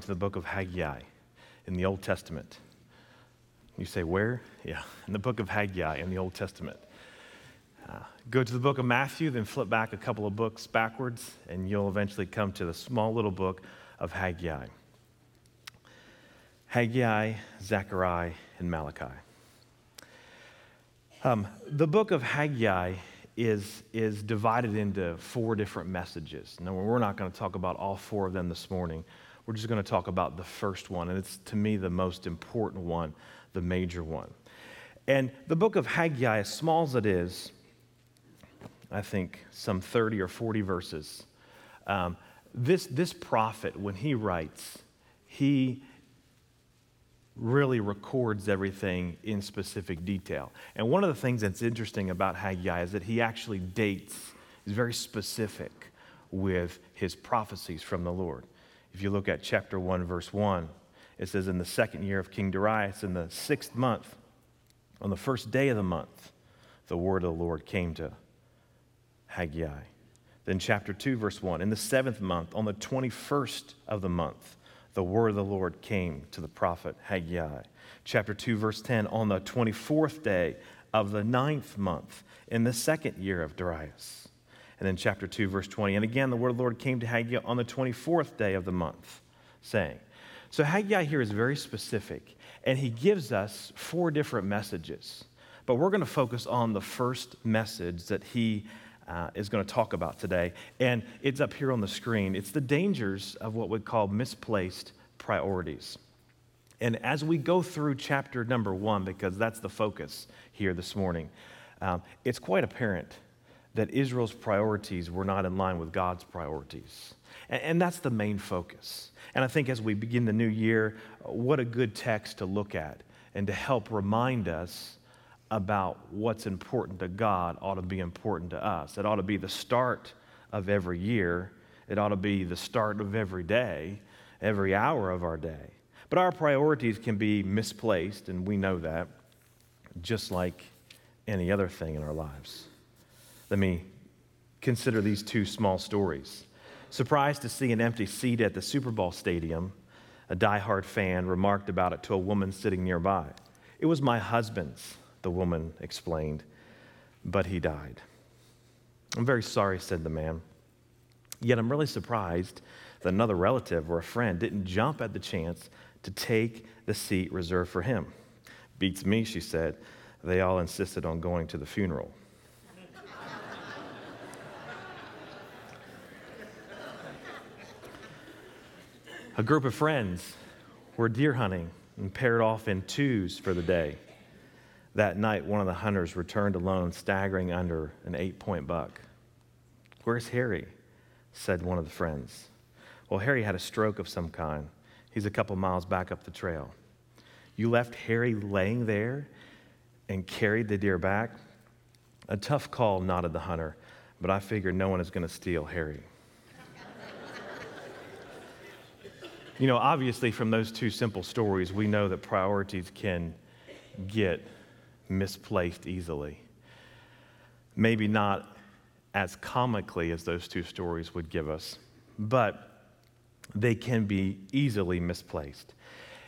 Bible this morning to the book of Haggai in the Old Testament. You say, where? Yeah, in the book of Haggai in the Old Testament. Uh, go to the book of Matthew, then flip back a couple of books backwards, and you'll eventually come to the small little book of Haggai. Haggai, Zechariah, and Malachi. Um, the book of Haggai is, is divided into four different messages. Now, we're not going to talk about all four of them this morning. We're just going to talk about the first one, and it's to me the most important one, the major one. And the book of Haggai, as small as it is, I think some 30 or 40 verses. Um, this, this prophet, when he writes, he really records everything in specific detail. And one of the things that's interesting about Haggai is that he actually dates, he's very specific with his prophecies from the Lord. If you look at chapter 1, verse 1, it says, In the second year of King Darius, in the sixth month, on the first day of the month, the word of the Lord came to Haggai. Then, chapter 2, verse 1, in the seventh month, on the 21st of the month, the word of the Lord came to the prophet Haggai. Chapter 2, verse 10 On the 24th day of the ninth month, in the second year of Darius. And then chapter 2, verse 20. And again, the word of the Lord came to Haggai on the 24th day of the month, saying, So Haggai here is very specific, and he gives us four different messages. But we're going to focus on the first message that he uh, is going to talk about today. And it's up here on the screen. It's the dangers of what we call misplaced priorities. And as we go through chapter number one, because that's the focus here this morning, um, it's quite apparent that Israel's priorities were not in line with God's priorities. And, and that's the main focus. And I think as we begin the new year, what a good text to look at and to help remind us about what's important to God ought to be important to us. It ought to be the start of every year, it ought to be the start of every day, every hour of our day. But our priorities can be misplaced, and we know that, just like any other thing in our lives. Let me consider these two small stories. Surprised to see an empty seat at the Super Bowl stadium, a die-hard fan remarked about it to a woman sitting nearby. It was my husband's the woman explained, but he died. I'm very sorry, said the man. Yet I'm really surprised that another relative or a friend didn't jump at the chance to take the seat reserved for him. Beats me, she said. They all insisted on going to the funeral. A group of friends were deer hunting and paired off in twos for the day. That night, one of the hunters returned alone, staggering under an eight point buck. Where's Harry? said one of the friends. Well, Harry had a stroke of some kind. He's a couple miles back up the trail. You left Harry laying there and carried the deer back? A tough call, nodded the hunter, but I figured no one is going to steal Harry. You know, obviously, from those two simple stories, we know that priorities can get misplaced easily. Maybe not as comically as those two stories would give us, but they can be easily misplaced.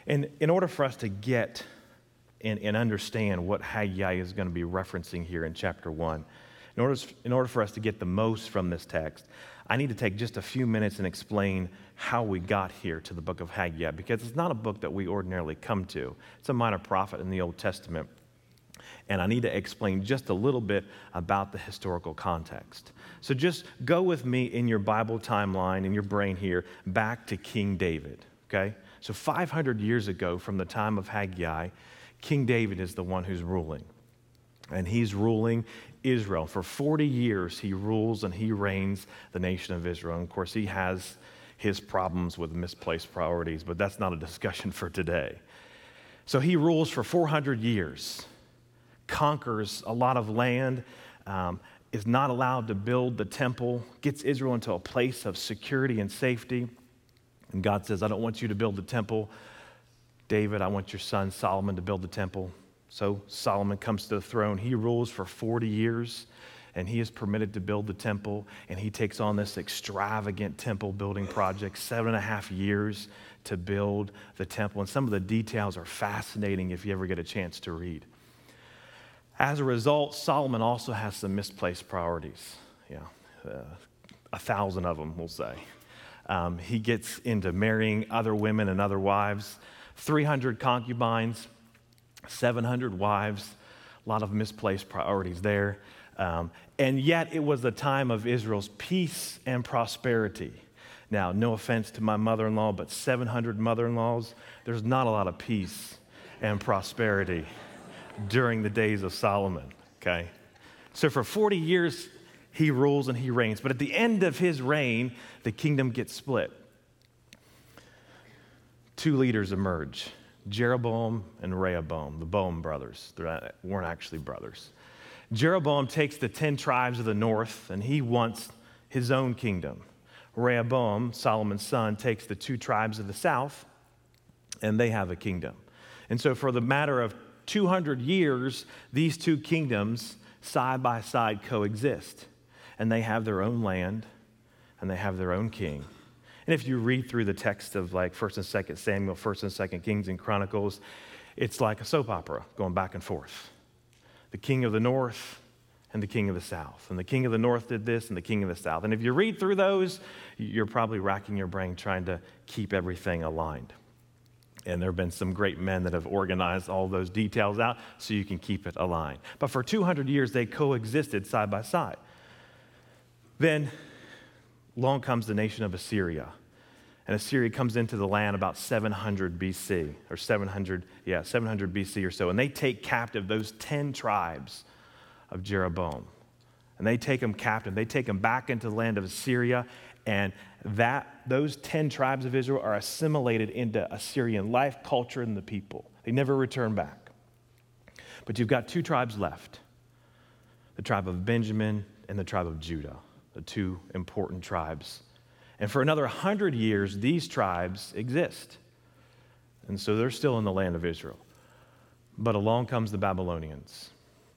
And in order for us to get and, and understand what Haggai is going to be referencing here in chapter 1, in order, in order for us to get the most from this text, I need to take just a few minutes and explain how we got here to the book of Haggai, because it's not a book that we ordinarily come to. It's a minor prophet in the Old Testament and I need to explain just a little bit about the historical context. So just go with me in your Bible timeline, in your brain here, back to King David, okay? So 500 years ago, from the time of Haggai, King David is the one who's ruling. And he's ruling Israel. For 40 years, he rules and he reigns the nation of Israel. And of course, he has his problems with misplaced priorities, but that's not a discussion for today. So he rules for 400 years conquers a lot of land, um, is not allowed to build the temple, gets Israel into a place of security and safety. And God says, I don't want you to build the temple. David, I want your son Solomon to build the temple. So Solomon comes to the throne. He rules for 40 years. and he is permitted to build the temple, and he takes on this extravagant temple building project, seven and a half years to build the temple. And some of the details are fascinating if you ever get a chance to read. As a result, Solomon also has some misplaced priorities. Yeah, uh, a thousand of them, we'll say. Um, he gets into marrying other women and other wives, 300 concubines, 700 wives, a lot of misplaced priorities there. Um, and yet, it was the time of Israel's peace and prosperity. Now, no offense to my mother in law, but 700 mother in laws, there's not a lot of peace and prosperity during the days of Solomon, okay? So, for 40 years, he rules and he reigns. But at the end of his reign, the kingdom gets split. Two leaders emerge Jeroboam and Rehoboam, the Boam brothers. They weren't actually brothers. Jeroboam takes the 10 tribes of the north and he wants his own kingdom. Rehoboam, Solomon's son, takes the two tribes of the south and they have a kingdom. And so, for the matter of 200 years, these two kingdoms side by side coexist. And they have their own land and they have their own king. And if you read through the text of like 1st and 2nd Samuel, 1st and 2nd Kings and Chronicles, it's like a soap opera going back and forth. The king of the north and the king of the south. And the king of the north did this and the king of the south. And if you read through those, you're probably racking your brain trying to keep everything aligned. And there have been some great men that have organized all those details out so you can keep it aligned. But for 200 years, they coexisted side by side. Then long comes the nation of Assyria. And Assyria comes into the land about 700 BC, or 700, yeah, 700 BC or so. And they take captive those 10 tribes of Jeroboam. And they take them captive. They take them back into the land of Assyria, and that, those 10 tribes of Israel are assimilated into Assyrian life, culture, and the people. They never return back. But you've got two tribes left the tribe of Benjamin and the tribe of Judah, the two important tribes. And for another 100 years, these tribes exist. And so they're still in the land of Israel. But along comes the Babylonians.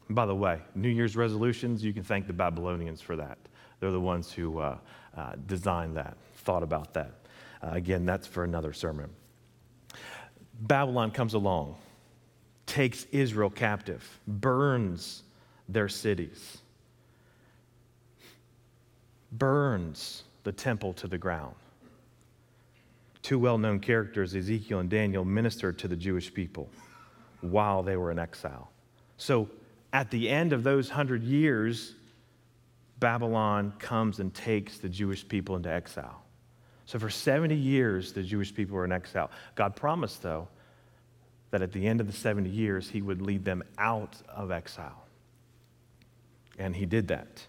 And by the way, New Year's resolutions, you can thank the Babylonians for that. They're the ones who uh, uh, designed that, thought about that. Uh, again, that's for another sermon. Babylon comes along, takes Israel captive, burns their cities, burns the temple to the ground. Two well known characters, Ezekiel and Daniel, ministered to the Jewish people while they were in exile. So at the end of those hundred years, Babylon comes and takes the Jewish people into exile. So for 70 years, the Jewish people were in exile. God promised, though, that at the end of the 70 years, he would lead them out of exile. And he did that.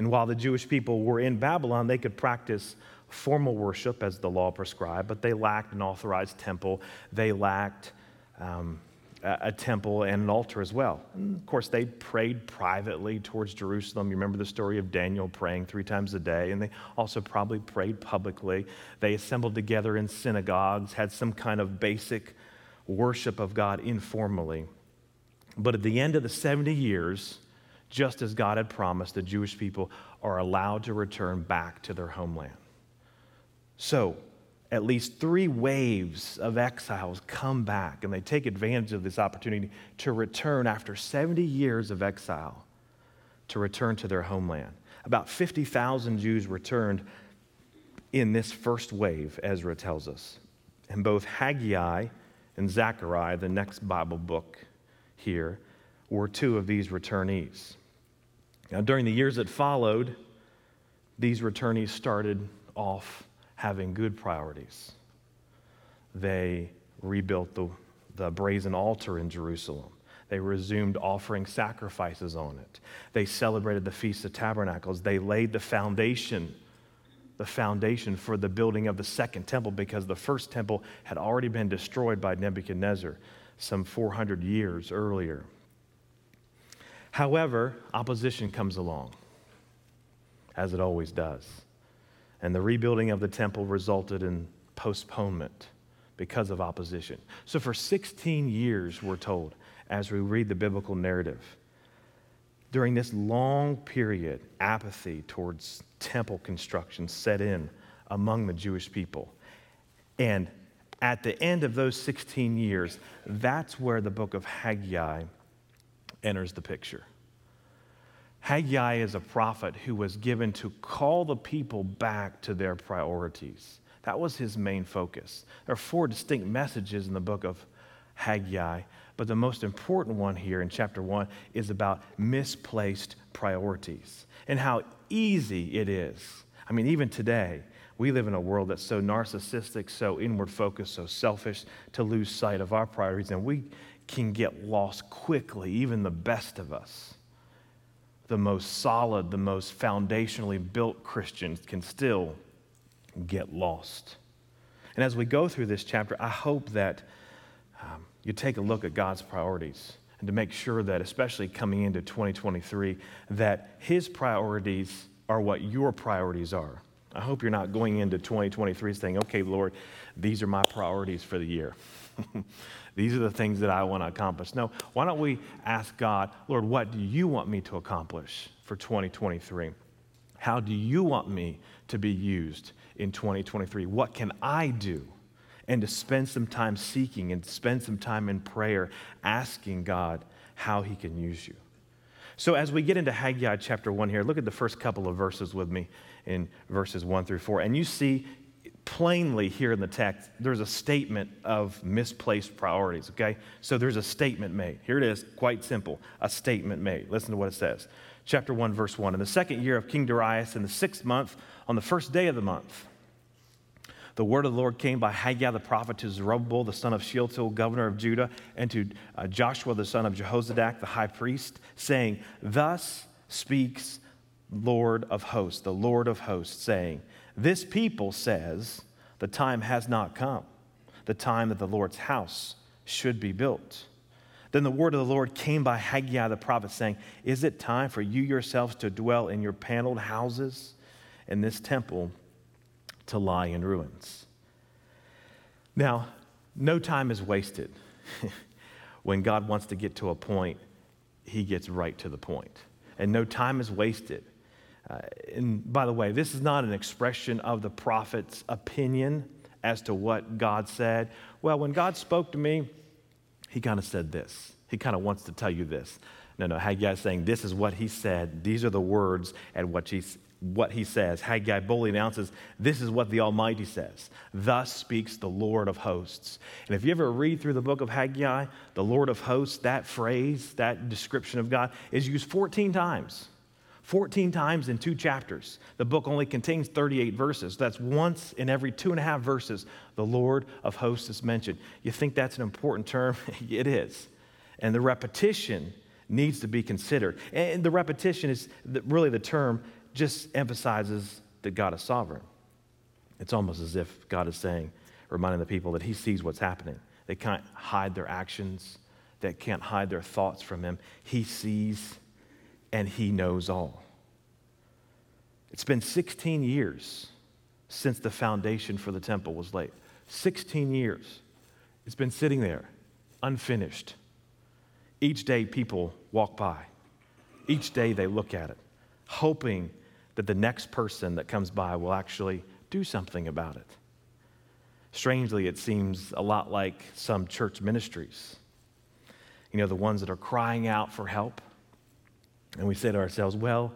And while the Jewish people were in Babylon, they could practice formal worship as the law prescribed, but they lacked an authorized temple. They lacked um, a temple and an altar as well. And of course, they prayed privately towards Jerusalem. You remember the story of Daniel praying three times a day, and they also probably prayed publicly. They assembled together in synagogues, had some kind of basic worship of God informally. But at the end of the 70 years, just as God had promised, the Jewish people are allowed to return back to their homeland. So, at least three waves of exiles come back and they take advantage of this opportunity to return after 70 years of exile to return to their homeland. About 50,000 Jews returned in this first wave, Ezra tells us. And both Haggai and Zechariah, the next Bible book here, were two of these returnees. Now, during the years that followed, these returnees started off having good priorities. They rebuilt the, the brazen altar in Jerusalem. They resumed offering sacrifices on it. They celebrated the Feast of Tabernacles. They laid the foundation, the foundation for the building of the second temple because the first temple had already been destroyed by Nebuchadnezzar some 400 years earlier. However, opposition comes along, as it always does and the rebuilding of the temple resulted in postponement because of opposition. So, for 16 years, we're told, as we read the biblical narrative, during this long period, apathy towards temple construction set in among the Jewish people. And at the end of those 16 years, that's where the book of Haggai enters the picture. Haggai is a prophet who was given to call the people back to their priorities. That was his main focus. There are four distinct messages in the book of Haggai, but the most important one here in chapter one is about misplaced priorities and how easy it is. I mean, even today, we live in a world that's so narcissistic, so inward focused, so selfish to lose sight of our priorities, and we can get lost quickly, even the best of us the most solid, the most foundationally built Christians can still get lost. And as we go through this chapter, I hope that um, you take a look at God's priorities and to make sure that, especially coming into 2023, that His priorities are what your priorities are. I hope you're not going into 2023 saying, okay, Lord, these are my priorities for the year. These are the things that I want to accomplish. No, why don't we ask God, Lord, what do you want me to accomplish for 2023? How do you want me to be used in 2023? What can I do? And to spend some time seeking and spend some time in prayer, asking God how He can use you. So, as we get into Haggai chapter 1 here, look at the first couple of verses with me in verses 1 through 4. And you see plainly here in the text, there's a statement of misplaced priorities, okay? So there's a statement made. Here it is, quite simple a statement made. Listen to what it says. Chapter 1, verse 1. In the second year of King Darius, in the sixth month, on the first day of the month, the word of the Lord came by Haggai the prophet to Zerubbabel, the son of Shealtiel, governor of Judah, and to uh, Joshua, the son of Jehozadak, the high priest, saying, Thus speaks Lord of hosts, the Lord of hosts, saying, this people says, The time has not come, the time that the Lord's house should be built. Then the word of the Lord came by Haggai the prophet, saying, Is it time for you yourselves to dwell in your paneled houses, and this temple to lie in ruins? Now, no time is wasted. when God wants to get to a point, he gets right to the point. And no time is wasted uh, and by the way, this is not an expression of the prophet's opinion as to what God said. Well, when God spoke to me, he kind of said this. He kind of wants to tell you this. No, no, Haggai is saying this is what he said. These are the words and what, he, what he says. Haggai boldly announces this is what the Almighty says. Thus speaks the Lord of hosts. And if you ever read through the book of Haggai, the Lord of hosts, that phrase, that description of God is used 14 times. 14 times in two chapters. The book only contains 38 verses. That's once in every two and a half verses the Lord of hosts is mentioned. You think that's an important term? it is. And the repetition needs to be considered. And the repetition is really the term just emphasizes that God is sovereign. It's almost as if God is saying, reminding the people that He sees what's happening. They can't hide their actions, they can't hide their thoughts from Him. He sees and he knows all. It's been 16 years since the foundation for the temple was laid. 16 years. It's been sitting there, unfinished. Each day, people walk by. Each day, they look at it, hoping that the next person that comes by will actually do something about it. Strangely, it seems a lot like some church ministries. You know, the ones that are crying out for help, and we say to ourselves, well,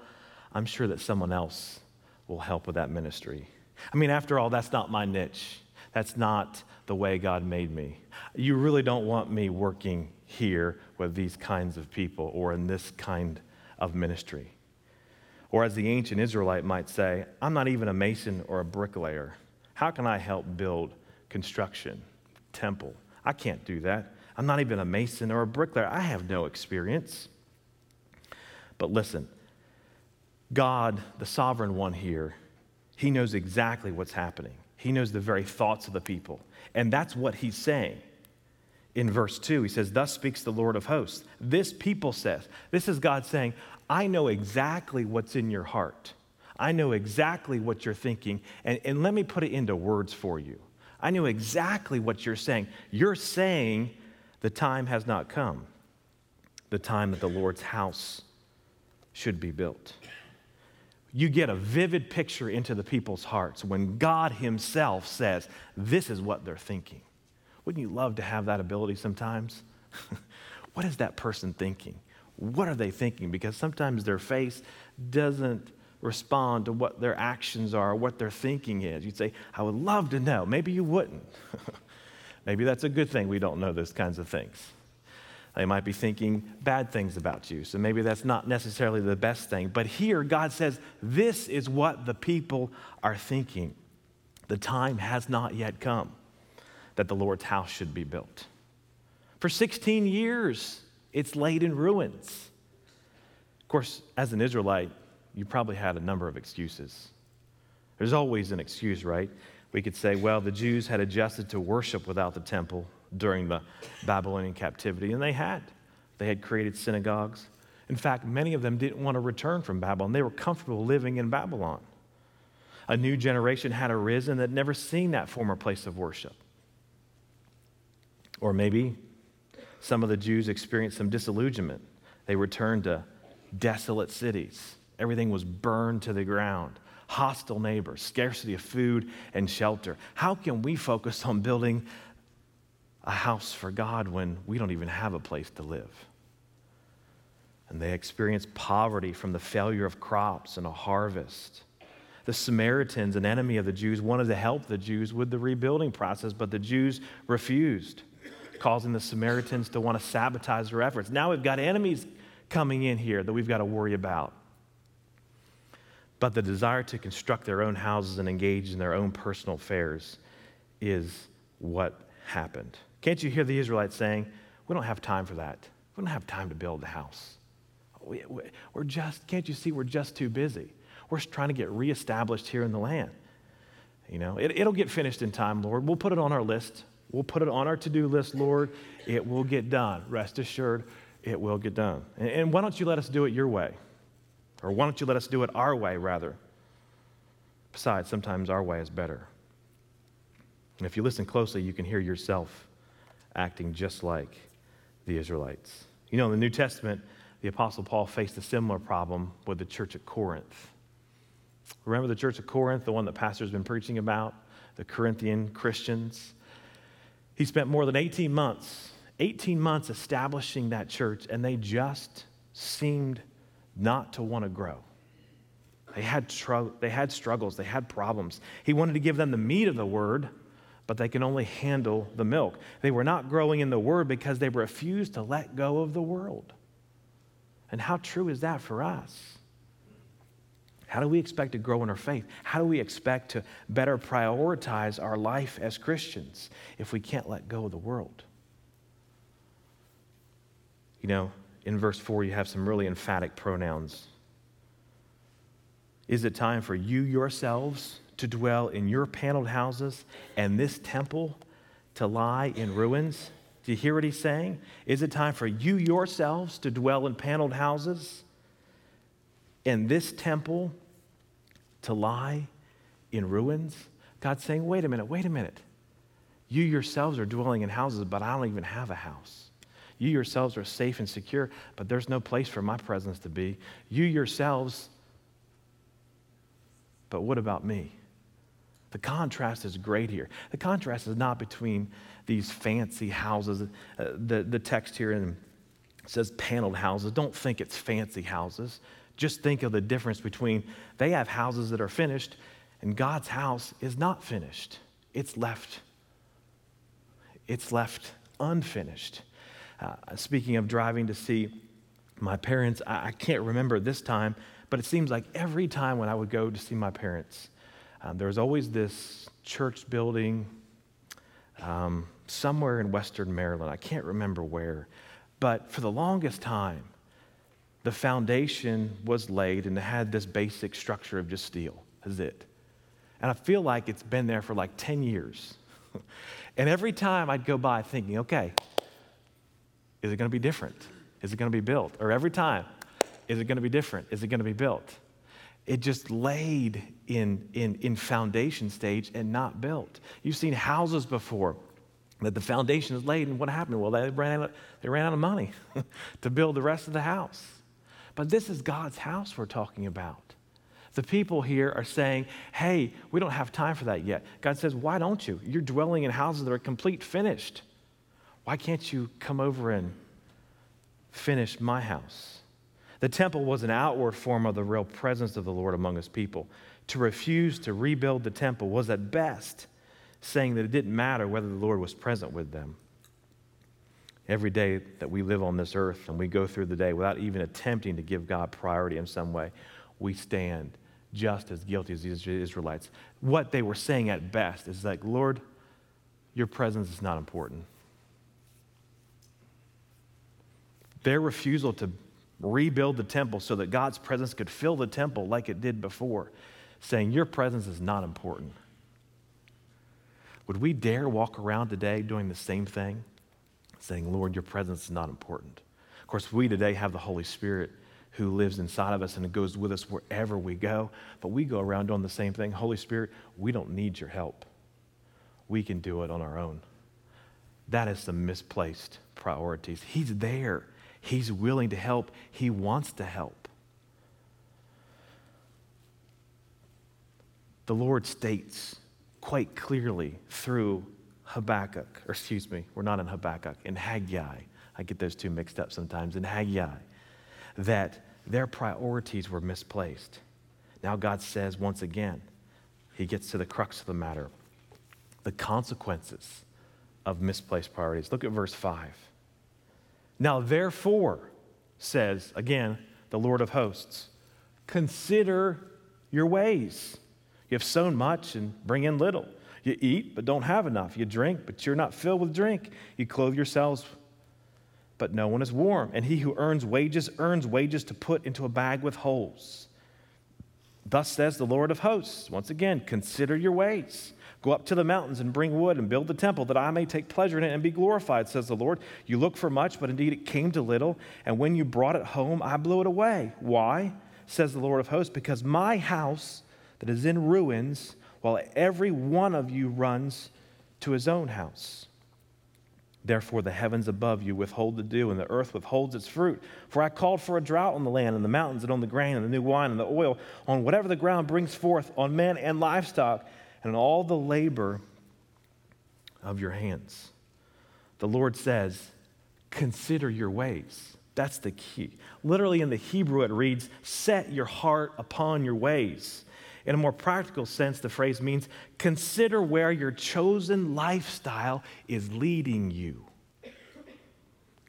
I'm sure that someone else will help with that ministry. I mean, after all, that's not my niche. That's not the way God made me. You really don't want me working here with these kinds of people or in this kind of ministry. Or, as the ancient Israelite might say, I'm not even a mason or a bricklayer. How can I help build construction, temple? I can't do that. I'm not even a mason or a bricklayer. I have no experience. But listen, God, the sovereign one here, he knows exactly what's happening. He knows the very thoughts of the people. And that's what he's saying. In verse 2, he says, Thus speaks the Lord of hosts. This people says, This is God saying, I know exactly what's in your heart. I know exactly what you're thinking. And, and let me put it into words for you. I know exactly what you're saying. You're saying the time has not come, the time that the Lord's house should be built. You get a vivid picture into the people's hearts when God Himself says, This is what they're thinking. Wouldn't you love to have that ability sometimes? what is that person thinking? What are they thinking? Because sometimes their face doesn't respond to what their actions are, or what their thinking is. You'd say, I would love to know. Maybe you wouldn't. Maybe that's a good thing we don't know those kinds of things. They might be thinking bad things about you. So maybe that's not necessarily the best thing. But here, God says, this is what the people are thinking. The time has not yet come that the Lord's house should be built. For 16 years, it's laid in ruins. Of course, as an Israelite, you probably had a number of excuses. There's always an excuse, right? We could say, well, the Jews had adjusted to worship without the temple during the Babylonian captivity, and they had. They had created synagogues. In fact, many of them didn't want to return from Babylon. They were comfortable living in Babylon. A new generation had arisen that never seen that former place of worship. Or maybe some of the Jews experienced some disillusionment. They returned to desolate cities. Everything was burned to the ground. Hostile neighbors, scarcity of food and shelter. How can we focus on building a house for God when we don't even have a place to live? And they experienced poverty from the failure of crops and a harvest. The Samaritans, an enemy of the Jews, wanted to help the Jews with the rebuilding process, but the Jews refused, causing the Samaritans to want to sabotage their efforts. Now we've got enemies coming in here that we've got to worry about. But the desire to construct their own houses and engage in their own personal affairs is what happened. Can't you hear the Israelites saying, We don't have time for that. We don't have time to build the house. We, are just, can't you see, we're just too busy. We're trying to get reestablished here in the land. You know, it, it'll get finished in time, Lord. We'll put it on our list. We'll put it on our to do list, Lord. It will get done. Rest assured, it will get done. And, and why don't you let us do it your way? Or why don't you let us do it our way, rather? Besides, sometimes our way is better. And if you listen closely, you can hear yourself acting just like the Israelites. You know, in the New Testament, the Apostle Paul faced a similar problem with the church at Corinth. Remember the church of Corinth, the one that Pastor's been preaching about, the Corinthian Christians? He spent more than 18 months, 18 months establishing that church, and they just seemed not to want to grow. They had, tr- they had struggles, they had problems. He wanted to give them the meat of the word, but they can only handle the milk. They were not growing in the word because they refused to let go of the world. And how true is that for us? How do we expect to grow in our faith? How do we expect to better prioritize our life as Christians if we can't let go of the world? You know, in verse 4, you have some really emphatic pronouns. Is it time for you yourselves to dwell in your paneled houses and this temple to lie in ruins? Do you hear what he's saying? Is it time for you yourselves to dwell in paneled houses and this temple to lie in ruins? God's saying, wait a minute, wait a minute. You yourselves are dwelling in houses, but I don't even have a house. You yourselves are safe and secure, but there's no place for my presence to be. You yourselves, but what about me? The contrast is great here. The contrast is not between these fancy houses. Uh, the, the text here in, says paneled houses. Don't think it's fancy houses. Just think of the difference between they have houses that are finished and God's house is not finished. It's left it's left unfinished. Uh, speaking of driving to see my parents, I, I, can't remember this time, but it seems like every time when I would go to see my parents, um, there was always this church building um, somewhere in Western Maryland. I can't remember where. But for the longest time, the foundation was laid and it had this basic structure of just steel. Is it. And I feel like it's been there for like 10 years. and every time I'd go by thinking, okay, is it going to be different? Is it going to be built? Or every time, is it going to be different? Is it going to be built? It just laid in, in, in foundation stage and not built. You've seen houses before that the foundation is laid, and what happened? Well, they ran out, they ran out of money to build the rest of the house. But this is God's house we're talking about. The people here are saying, hey, we don't have time for that yet. God says, why don't you? You're dwelling in houses that are complete, finished. Why can't you come over and finish my house? The temple was an outward form of the real presence of the Lord among his people. To refuse to rebuild the temple was at best saying that it didn't matter whether the Lord was present with them. Every day that we live on this earth and we go through the day without even attempting to give God priority in some way, we stand just as guilty as these Israelites. What they were saying at best is like, Lord, your presence is not important. Their refusal to rebuild the temple so that God's presence could fill the temple like it did before, saying, Your presence is not important. Would we dare walk around today doing the same thing, saying, Lord, your presence is not important? Of course, we today have the Holy Spirit who lives inside of us and goes with us wherever we go. But we go around doing the same thing. Holy Spirit, we don't need your help. We can do it on our own. That is some misplaced priorities. He's there, He's willing to help, He wants to help. The Lord states quite clearly through Habakkuk, or excuse me, we're not in Habakkuk, in Haggai. I get those two mixed up sometimes. In Haggai, that their priorities were misplaced. Now God says once again, he gets to the crux of the matter the consequences of misplaced priorities. Look at verse 5. Now, therefore, says again the Lord of hosts, consider your ways. You have sown much and bring in little. You eat, but don't have enough. You drink, but you're not filled with drink. You clothe yourselves but no one is warm. And he who earns wages earns wages to put into a bag with holes. Thus says the Lord of hosts. Once again, consider your ways. Go up to the mountains and bring wood and build the temple that I may take pleasure in it and be glorified, says the Lord. You look for much, but indeed it came to little. And when you brought it home, I blew it away. Why? Says the Lord of hosts, because my house that is in ruins, while every one of you runs to his own house. Therefore, the heavens above you withhold the dew, and the earth withholds its fruit. For I called for a drought on the land, and the mountains, and on the grain, and the new wine, and the oil, on whatever the ground brings forth, on men and livestock, and all the labor of your hands. The Lord says, Consider your ways. That's the key. Literally in the Hebrew, it reads, Set your heart upon your ways. In a more practical sense, the phrase means consider where your chosen lifestyle is leading you.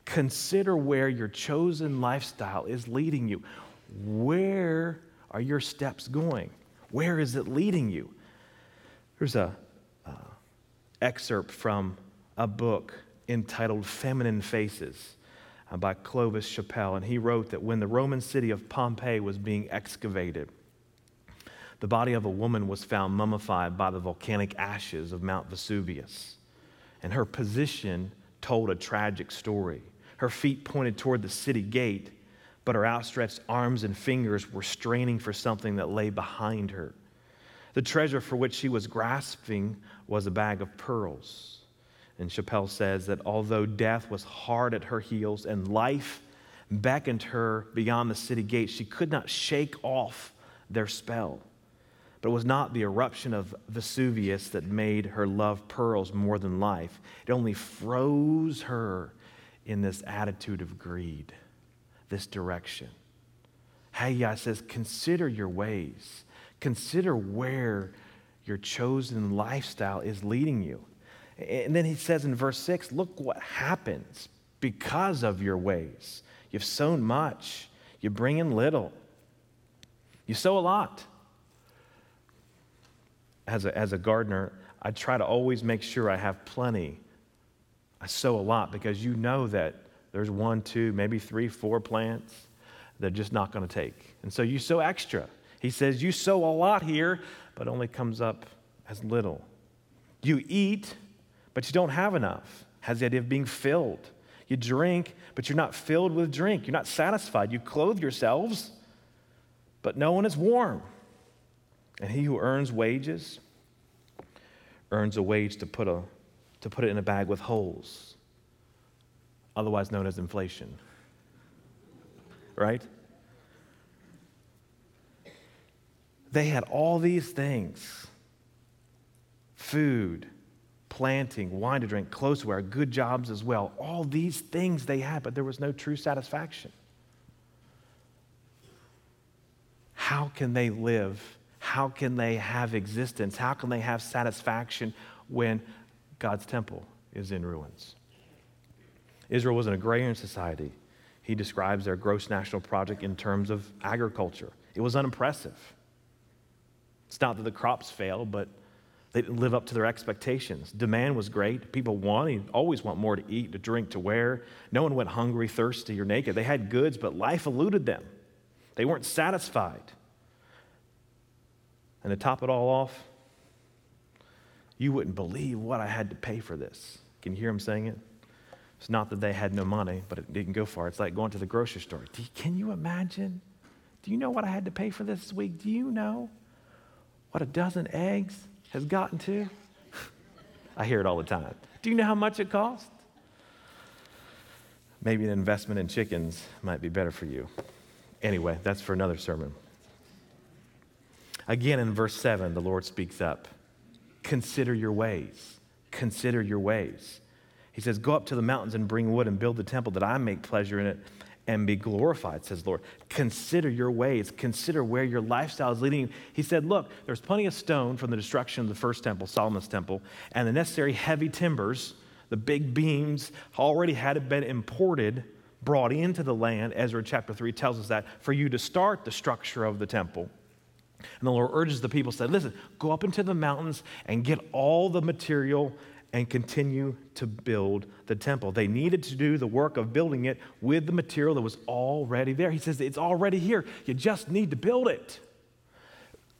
Consider where your chosen lifestyle is leading you. Where are your steps going? Where is it leading you? There's a uh, excerpt from a book entitled Feminine Faces uh, by Clovis Chappell, and he wrote that when the Roman city of Pompeii was being excavated, the body of a woman was found mummified by the volcanic ashes of Mount Vesuvius. And her position told a tragic story. Her feet pointed toward the city gate, but her outstretched arms and fingers were straining for something that lay behind her. The treasure for which she was grasping was a bag of pearls. And Chappell says that although death was hard at her heels and life beckoned her beyond the city gate, she could not shake off their spell. But it was not the eruption of Vesuvius that made her love pearls more than life. It only froze her in this attitude of greed, this direction. Haggai says, Consider your ways, consider where your chosen lifestyle is leading you. And then he says in verse 6 look what happens because of your ways. You've sown much, you bring in little, you sow a lot as a, as a gardener, I try to always make sure I have plenty. I sow a lot because you know that there's one, two, maybe three, four plants that are just not going to take. And so you sow extra. He says, You sow a lot here, but only comes up as little. You eat, but you don't have enough. Has the idea of being filled. You drink, but you're not filled with drink. You're not satisfied. You clothe yourselves, but no one is warm. And he who earns wages earns a wage to put, a, to put it in a bag with holes, otherwise known as inflation. Right? They had all these things food, planting, wine to drink, clothes to wear, good jobs as well. All these things they had, but there was no true satisfaction. How can they live? How can they have existence? How can they have satisfaction when God's temple is in ruins? Israel was an agrarian society. He describes their gross national project in terms of agriculture. It was unimpressive. It's not that the crops failed, but they didn't live up to their expectations. Demand was great. People wanted, always want more to eat, to drink, to wear. No one went hungry, thirsty, or naked. They had goods, but life eluded them. They weren't satisfied. And to top it all off, you wouldn't believe what I had to pay for this. Can you hear him saying it? It's not that they had no money, but it didn't go far. It's like going to the grocery store. You, can you imagine? Do you know what I had to pay for this week? Do you know what a dozen eggs has gotten to? I hear it all the time. Do you know how much it costs? Maybe an investment in chickens might be better for you. Anyway, that's for another sermon. Again, in verse 7, the Lord speaks up Consider your ways. Consider your ways. He says, Go up to the mountains and bring wood and build the temple that I make pleasure in it and be glorified, says Lord. Consider your ways. Consider where your lifestyle is leading you. He said, Look, there's plenty of stone from the destruction of the first temple, Solomon's temple, and the necessary heavy timbers, the big beams, already had been imported, brought into the land. Ezra chapter 3 tells us that for you to start the structure of the temple. And the Lord urges the people, said, Listen, go up into the mountains and get all the material and continue to build the temple. They needed to do the work of building it with the material that was already there. He says, It's already here. You just need to build it.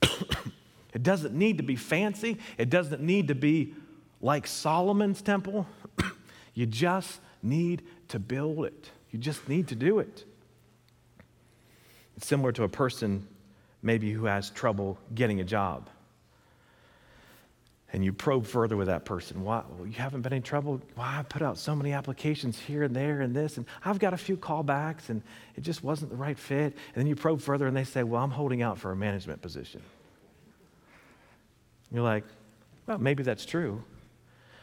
it doesn't need to be fancy, it doesn't need to be like Solomon's temple. you just need to build it. You just need to do it. It's similar to a person maybe who has trouble getting a job. And you probe further with that person. Why? Well, you haven't been in trouble? Why? I put out so many applications here and there and this, and I've got a few callbacks, and it just wasn't the right fit. And then you probe further, and they say, Well, I'm holding out for a management position. You're like, Well, maybe that's true.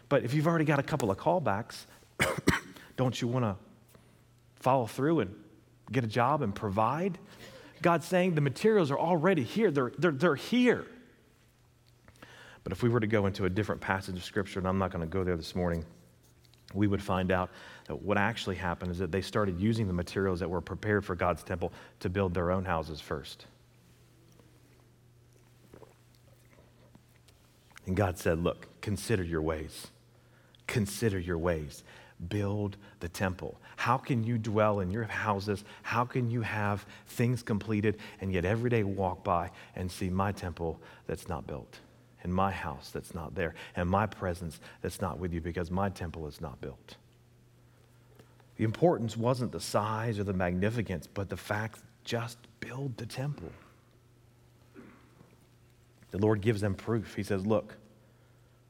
But if you've already got a couple of callbacks, don't you want to follow through and get a job and provide? God's saying the materials are already here, they're, they're, they're here. But if we were to go into a different passage of Scripture, and I'm not going to go there this morning, we would find out that what actually happened is that they started using the materials that were prepared for God's temple to build their own houses first. And God said, Look, consider your ways. Consider your ways build the temple? How can you dwell in your houses? How can you have things completed and yet every day walk by and see my temple that's not built, and my house that's not there, and my presence that's not with you because my temple is not built? The importance wasn't the size or the magnificence, but the fact just build the temple. The Lord gives them proof. He says, Look,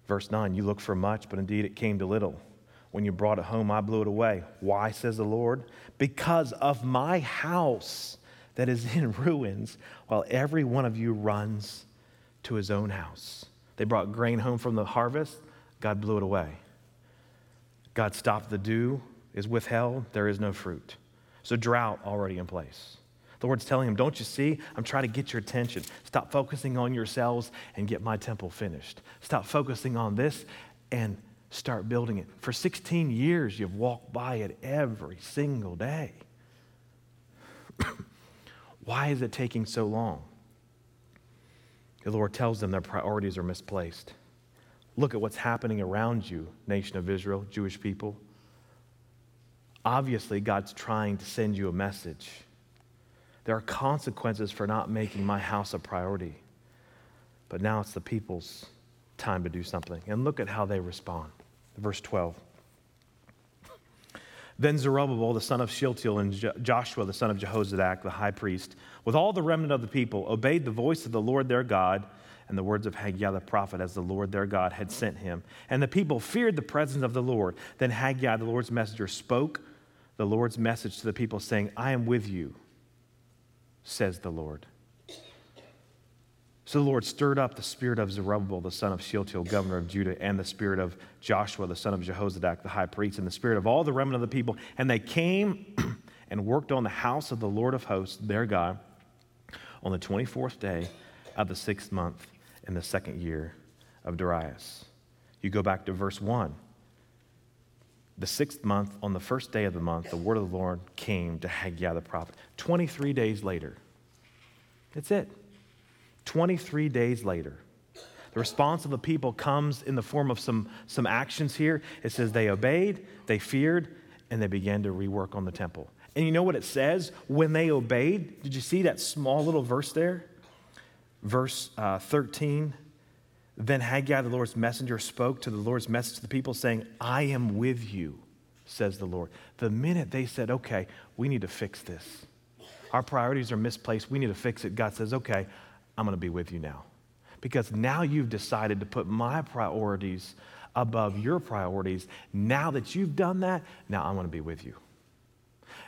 verse 9, you look for much, but indeed it came to little. When you brought it home, I blew it away. Why, says the Lord? Because of my house that is in ruins, while every one of you runs to his own house. They brought grain home from the harvest, God blew it away. God stopped the dew, is withheld, there is no fruit. So, drought already in place. The Lord's telling him, Don't you see? I'm trying to get your attention. Stop focusing on yourselves and get my temple finished. Stop focusing on this and start building it. For 16 years, you've walked by it every single day. Why is it taking so long? The Lord tells them their priorities are misplaced. Look at what's happening around you, nation of Israel, Jewish people. Obviously, God's trying to send you a message. There are consequences for not making my house a priority. But now it's the people's time to do something. And look at how they respond. Verse 12. Then Zerubbabel, the son of Shealtiel, and Joshua, the son of Jehozadak, the high priest, with all the remnant of the people, obeyed the voice of the Lord their God and the words of Haggai the prophet as the Lord their God had sent him. And the people feared the presence of the Lord. Then Haggai, the Lord's messenger, spoke the Lord's message to the people, saying, I am with you, says the Lord. So the Lord stirred up the spirit of Zerubbabel, the son of Shealtiel, governor of Judah, and the spirit of Joshua, the son of Jehozadak, the high priest, and the spirit of all the remnant of the people. And they came and worked on the house of the Lord of hosts, their God, on the 24th day of the sixth month in the second year of Darius. You go back to verse 1. The sixth month, on the first day of the month, the word of the Lord came to Haggai the prophet. 23 days later. That's it. 23 days later. The response of the people comes in the form of some, some actions here. It says they obeyed, they feared, and they began to rework on the temple. And you know what it says? When they obeyed, did you see that small little verse there? Verse uh, 13. Then Haggai, the Lord's messenger, spoke to the Lord's message to the people, saying, I am with you, says the Lord. The minute they said, okay, we need to fix this, our priorities are misplaced, we need to fix it, God says, okay, I'm going to be with you now. Because now you've decided to put my priorities above your priorities. Now that you've done that, now I'm going to be with you.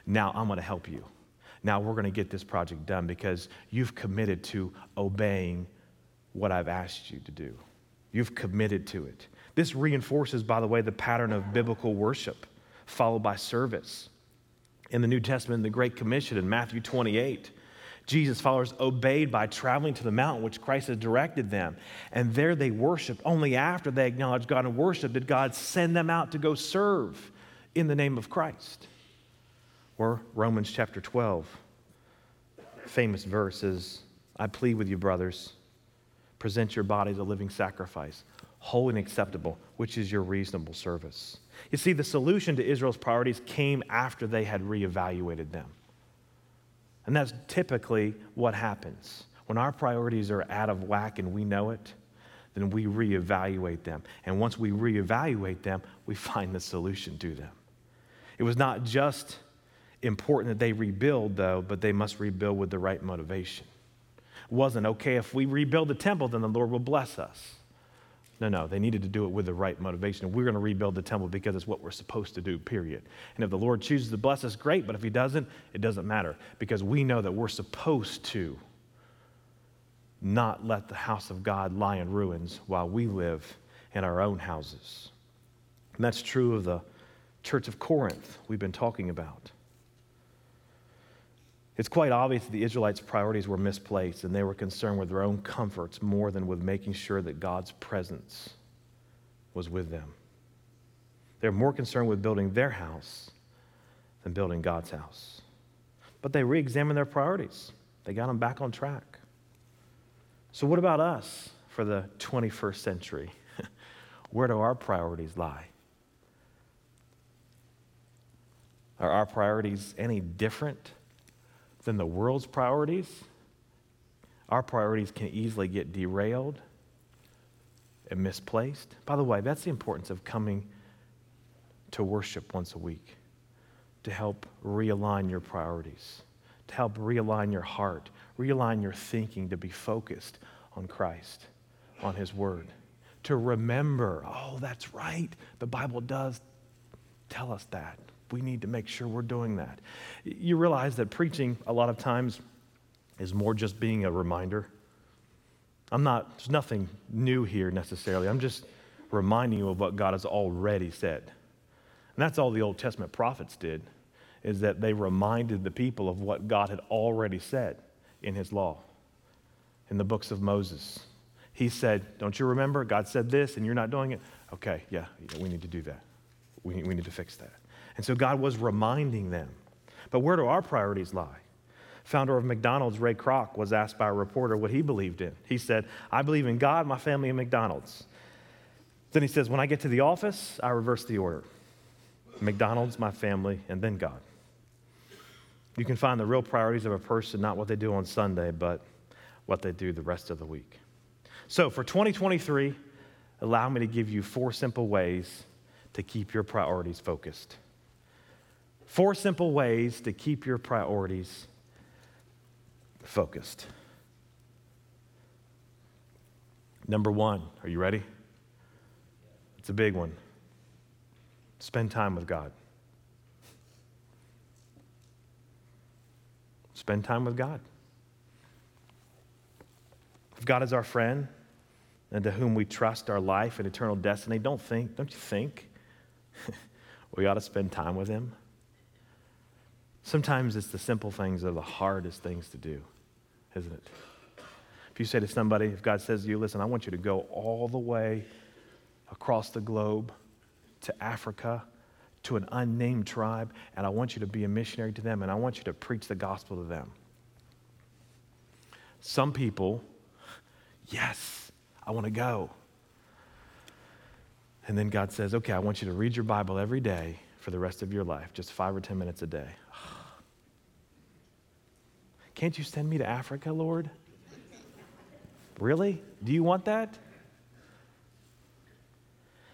Now I'm going to help you. Now we're going to get this project done because you've committed to obeying what I've asked you to do. You've committed to it. This reinforces, by the way, the pattern of biblical worship followed by service. In the New Testament, the Great Commission in Matthew 28, Jesus' followers obeyed by traveling to the mountain which Christ had directed them. And there they worshiped. Only after they acknowledged God and worshiped did God send them out to go serve in the name of Christ. Or Romans chapter 12, famous verse is I plead with you, brothers, present your bodies a living sacrifice, holy and acceptable, which is your reasonable service. You see, the solution to Israel's priorities came after they had reevaluated them. And that's typically what happens. When our priorities are out of whack and we know it, then we reevaluate them. And once we reevaluate them, we find the solution to them. It was not just important that they rebuild, though, but they must rebuild with the right motivation. It wasn't okay if we rebuild the temple, then the Lord will bless us. No, no, they needed to do it with the right motivation. We're going to rebuild the temple because it's what we're supposed to do, period. And if the Lord chooses to bless us, great, but if He doesn't, it doesn't matter because we know that we're supposed to not let the house of God lie in ruins while we live in our own houses. And that's true of the church of Corinth we've been talking about. It's quite obvious that the Israelites' priorities were misplaced and they were concerned with their own comforts more than with making sure that God's presence was with them. They're more concerned with building their house than building God's house. But they re examined their priorities, they got them back on track. So, what about us for the 21st century? Where do our priorities lie? Are our priorities any different than the world's priorities, our priorities can easily get derailed and misplaced. By the way, that's the importance of coming to worship once a week to help realign your priorities, to help realign your heart, realign your thinking to be focused on Christ, on His Word, to remember, oh, that's right, the Bible does tell us that we need to make sure we're doing that. You realize that preaching, a lot of times, is more just being a reminder. I'm not, there's nothing new here necessarily. I'm just reminding you of what God has already said. And that's all the Old Testament prophets did, is that they reminded the people of what God had already said in his law, in the books of Moses. He said, Don't you remember? God said this, and you're not doing it? Okay, yeah, yeah we need to do that. We, we need to fix that. And so God was reminding them. But where do our priorities lie? Founder of McDonald's, Ray Kroc, was asked by a reporter what he believed in. He said, I believe in God, my family, and McDonald's. Then he says, When I get to the office, I reverse the order McDonald's, my family, and then God. You can find the real priorities of a person, not what they do on Sunday, but what they do the rest of the week. So for 2023, allow me to give you four simple ways to keep your priorities focused. Four simple ways to keep your priorities focused. Number one, are you ready? It's a big one. Spend time with God. Spend time with God. If God is our friend and to whom we trust our life and eternal destiny, don't think, don't you think we ought to spend time with him? Sometimes it's the simple things that are the hardest things to do, isn't it? If you say to somebody, if God says to you, listen, I want you to go all the way across the globe to Africa, to an unnamed tribe, and I want you to be a missionary to them, and I want you to preach the gospel to them. Some people, yes, I want to go. And then God says, okay, I want you to read your Bible every day for the rest of your life, just five or 10 minutes a day. Can't you send me to Africa, Lord? Really? Do you want that?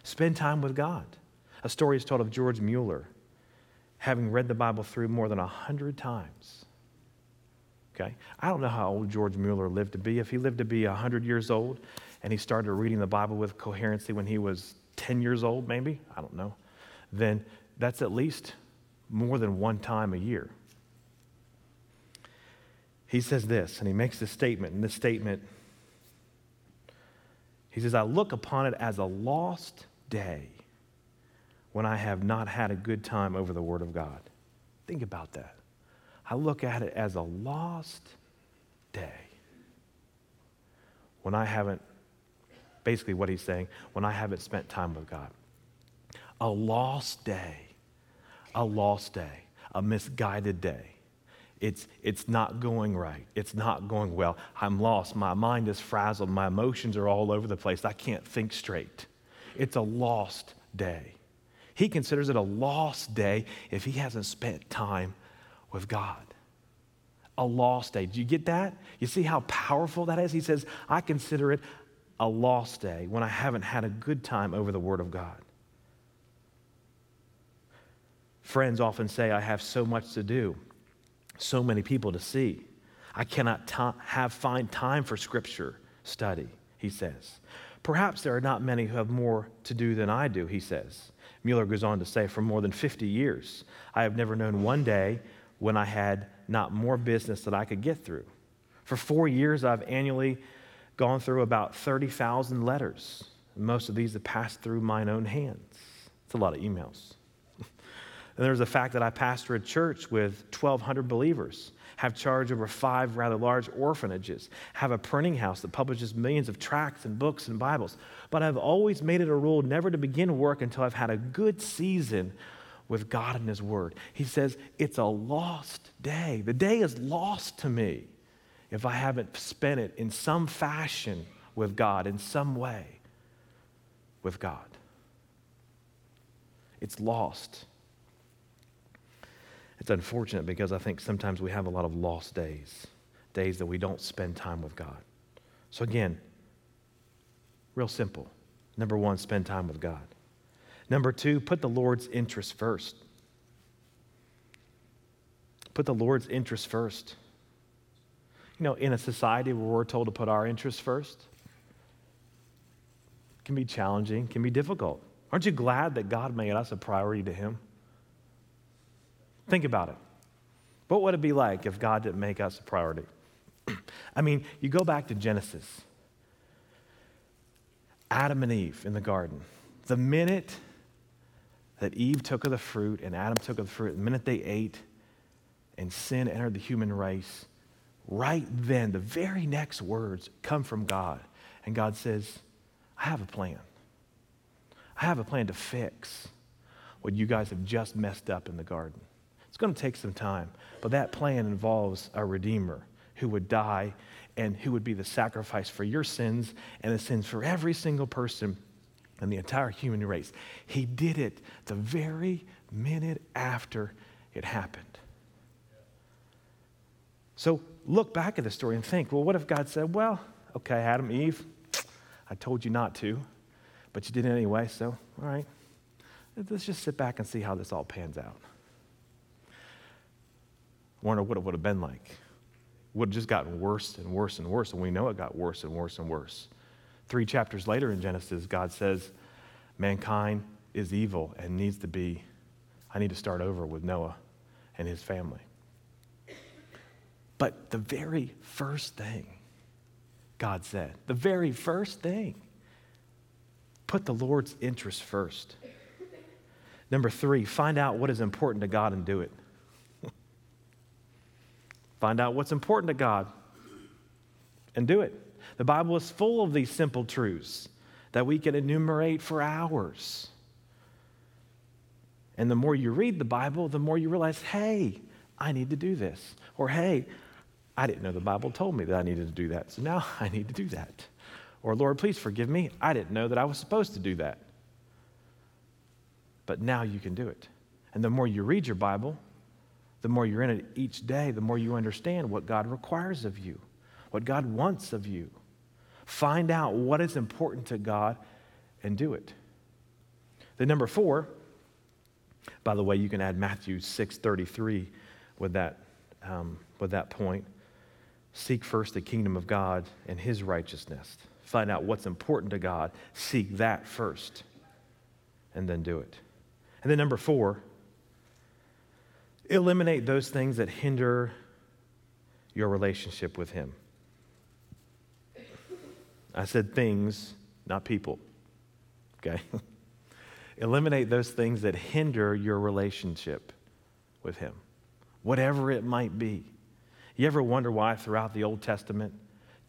Spend time with God. A story is told of George Mueller having read the Bible through more than a hundred times. Okay? I don't know how old George Mueller lived to be. If he lived to be 100 years old and he started reading the Bible with coherency when he was 10 years old, maybe, I don't know, then that's at least more than one time a year. He says this, and he makes this statement, and this statement, he says, I look upon it as a lost day when I have not had a good time over the Word of God. Think about that. I look at it as a lost day when I haven't, basically what he's saying, when I haven't spent time with God. A lost day, a lost day, a misguided day. It's, it's not going right. It's not going well. I'm lost. My mind is frazzled. My emotions are all over the place. I can't think straight. It's a lost day. He considers it a lost day if he hasn't spent time with God. A lost day. Do you get that? You see how powerful that is? He says, I consider it a lost day when I haven't had a good time over the Word of God. Friends often say, I have so much to do, so many people to see. I cannot t- have find time for Scripture study, he says. Perhaps there are not many who have more to do than I do, he says. Mueller goes on to say, for more than 50 years, I have never known one day when I had not more business that I could get through. For four years, I've annually gone through about 30,000 letters. Most of these have passed through mine own hands. It's a lot of emails. And there's the fact that I pastor a church with 1,200 believers have charge over five rather large orphanages, have a printing house that publishes millions of tracts and books and Bibles. But I've always made it a rule never to begin work until I've had a good season with God and His Word. He says, It's a lost day. The day is lost to me if I haven't spent it in some fashion with God, in some way with God. It's lost. It's unfortunate because I think sometimes we have a lot of lost days, days that we don't spend time with God. So, again, real simple. Number one, spend time with God. Number two, put the Lord's interest first. Put the Lord's interest first. You know, in a society where we're told to put our interests first, can be challenging, can be difficult. Aren't you glad that God made us a priority to Him? Think about it. What would it be like if God didn't make us a priority? I mean, you go back to Genesis Adam and Eve in the garden. The minute that Eve took of the fruit and Adam took of the fruit, the minute they ate and sin entered the human race, right then, the very next words come from God. And God says, I have a plan. I have a plan to fix what you guys have just messed up in the garden. It's going to take some time, but that plan involves a Redeemer who would die and who would be the sacrifice for your sins and the sins for every single person in the entire human race. He did it the very minute after it happened. So look back at the story and think well, what if God said, well, okay, Adam, Eve, I told you not to, but you did it anyway, so all right, let's just sit back and see how this all pans out wonder what it would have been like. It Would have just gotten worse and worse and worse, and we know it got worse and worse and worse. Three chapters later in Genesis, God says, Mankind is evil and needs to be, I need to start over with Noah and his family. But the very first thing God said. The very first thing. Put the Lord's interest first. Number three, find out what is important to God and do it. Find out what's important to God and do it. The Bible is full of these simple truths that we can enumerate for hours. And the more you read the Bible, the more you realize, hey, I need to do this. Or, hey, I didn't know the Bible told me that I needed to do that, so now I need to do that. Or, Lord, please forgive me. I didn't know that I was supposed to do that. But now you can do it. And the more you read your Bible, the more you're in it each day, the more you understand what God requires of you, what God wants of you. Find out what is important to God and do it. The number four, by the way, you can add Matthew 6:33 with that, um, with that point. Seek first the kingdom of God and his righteousness. Find out what's important to God. Seek that first, and then do it. And then, number four, eliminate those things that hinder your relationship with him. I said things, not people. Okay? eliminate those things that hinder your relationship with him, whatever it might be. You ever wonder why throughout the Old Testament,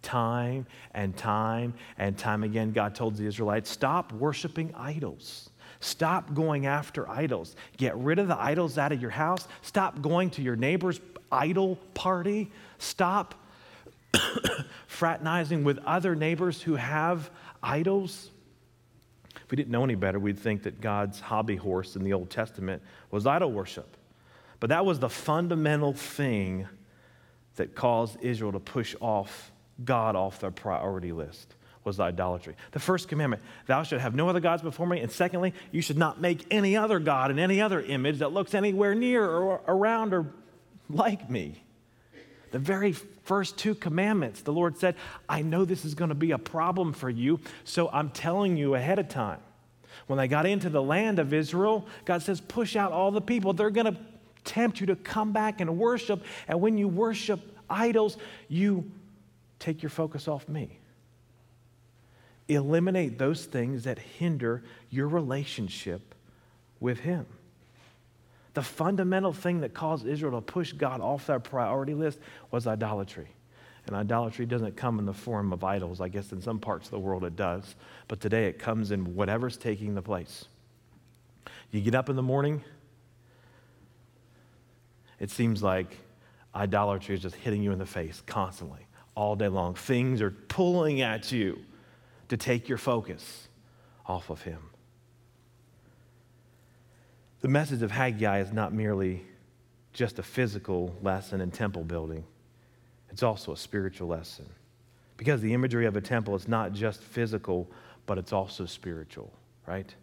time and time and time again, God told the Israelites, stop worshiping idols. Stop going after idols. Get rid of the idols out of your house. Stop going to your neighbor's idol party. Stop fraternizing with other neighbors who have idols. If we didn't know any better, we'd think that God's hobby horse in the Old Testament was idol worship. But that was the fundamental thing that caused Israel to push off God off their priority list was idolatry. The first commandment, thou shalt have no other gods before me. And secondly, you should not make any other God in any other image that looks anywhere near or around or like me. The very first two commandments, the Lord said, I know this is going to be a problem for you, so I'm telling you ahead of time. When they got into the land of Israel, God says, push out all the people. They're going to tempt you to come back and worship. And when you worship idols, you take your focus off me. Eliminate those things that hinder your relationship with Him. The fundamental thing that caused Israel to push God off their priority list was idolatry. And idolatry doesn't come in the form of idols. I guess in some parts of the world it does. But today it comes in whatever's taking the place. You get up in the morning, it seems like idolatry is just hitting you in the face constantly, all day long. Things are pulling at you to take your focus off of Him. The message of Haggai is not merely just a physical lesson in temple building, it's also a spiritual lesson. Because the imagery of a temple is not just physical, but it's also spiritual, right?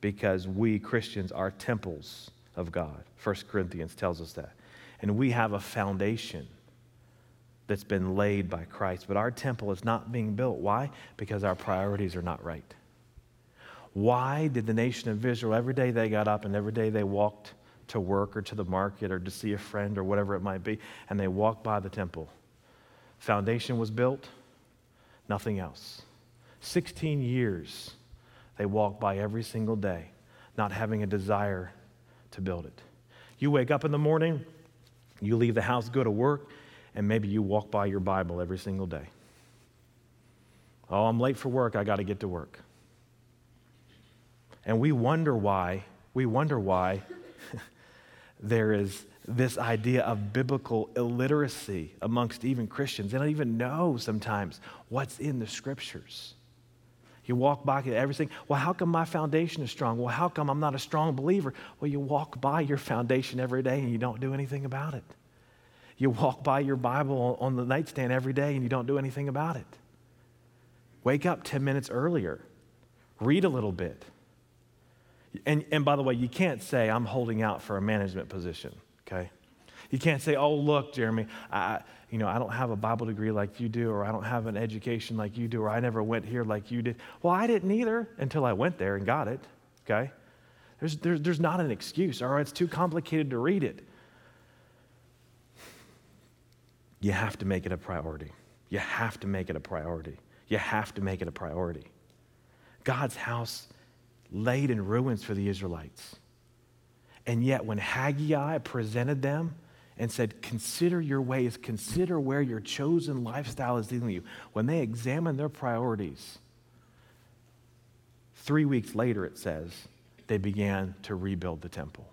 Because we Christians are temples of God. 1 Corinthians tells us that and we have a foundation that's been laid by Christ. But our temple is not being built. Why? Because our priorities are not right. Why did the nation of Israel, every day they got up and every day they walked to work or to the market or to see a friend or whatever it might be, and they walked by the temple? Foundation was built, nothing else. 16 years they walked by every single day, not having a desire to build it. You wake up in the morning, you leave the house, go to work, and maybe you walk by your Bible every single day. Oh, I'm late for work. I got to get to work. And we wonder why, we wonder why there is this idea of biblical illiteracy amongst even Christians. They don't even know sometimes what's in the scriptures. You walk by everything. Well, how come my foundation is strong? Well, how come I'm not a strong believer? Well, you walk by your foundation every day and you don't do anything about it. You walk by your Bible on the nightstand every day and you don't do anything about it. Wake up 10 minutes earlier. Read a little bit. And, and by the way, you can't say, I'm holding out for a management position, okay? You can't say, oh, look, Jeremy, I, you know, I don't have a Bible degree like you do, or I don't have an education like you do, or I never went here like you did. Well, I didn't either until I went there and got it, okay? There's, there's, there's not an excuse, or it's too complicated to read it. You have to make it a priority. You have to make it a priority. You have to make it a priority. God's house laid in ruins for the Israelites. And yet, when Haggai presented them and said, Consider your ways, consider where your chosen lifestyle is leading you, when they examined their priorities, three weeks later, it says, they began to rebuild the temple.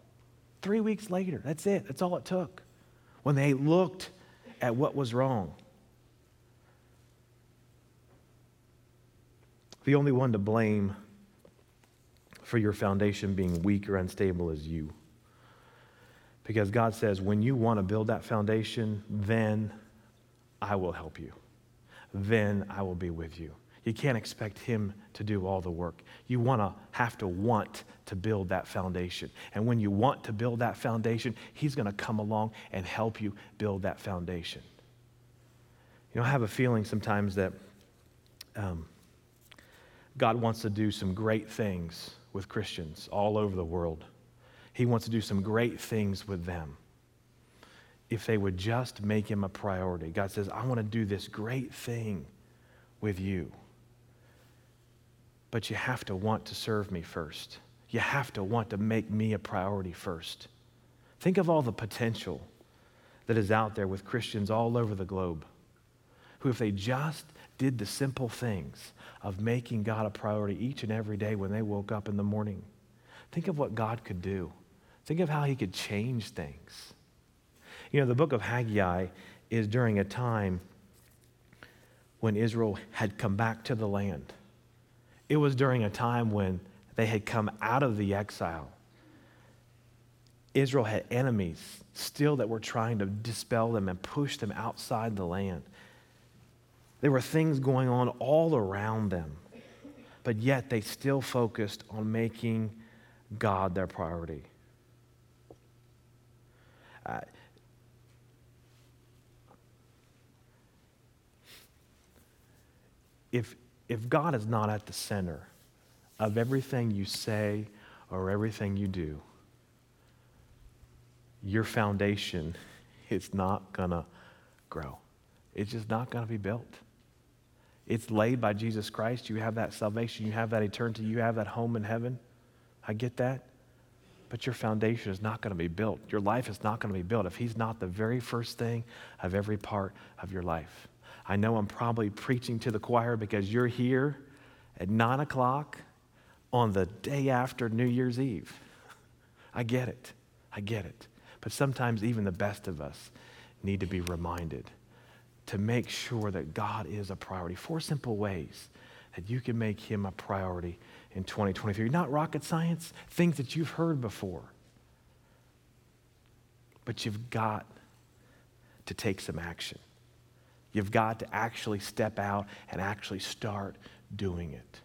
Three weeks later, that's it, that's all it took. When they looked at what was wrong. The only one to blame for your foundation being weak or unstable is you. Because God says, when you want to build that foundation, then I will help you. Then I will be with you. You can't expect Him to do all the work. You want to have to want to build that foundation. And when you want to build that foundation, He's going to come along and help you build that foundation. You know, I have a feeling sometimes that um, God wants to do some great things with Christians all over the world. He wants to do some great things with them if they would just make him a priority. God says, I want to do this great thing with you. But you have to want to serve me first. You have to want to make me a priority first. Think of all the potential that is out there with Christians all over the globe who, if they just did the simple things of making God a priority each and every day when they woke up in the morning, think of what God could do. Think of how he could change things. You know, the book of Haggai is during a time when Israel had come back to the land. It was during a time when they had come out of the exile. Israel had enemies still that were trying to dispel them and push them outside the land. There were things going on all around them, but yet they still focused on making God their priority. Uh, if, if God is not at the center of everything you say or everything you do, your foundation is not going to grow. It's just not going to be built. It's laid by Jesus Christ. You have that salvation, you have that eternity, you have that home in heaven. I get that. But your foundation is not going to be built. Your life is not going to be built if He's not the very first thing of every part of your life. I know I'm probably preaching to the choir because you're here at 9 o'clock on the day after New Year's Eve. I get it. I get it. But sometimes even the best of us need to be reminded to make sure that God is a priority. Four simple ways that you can make Him a priority in 2023. Not rocket science, things that you've heard before. But you've got to take some action. You've got to actually step out and actually start doing it.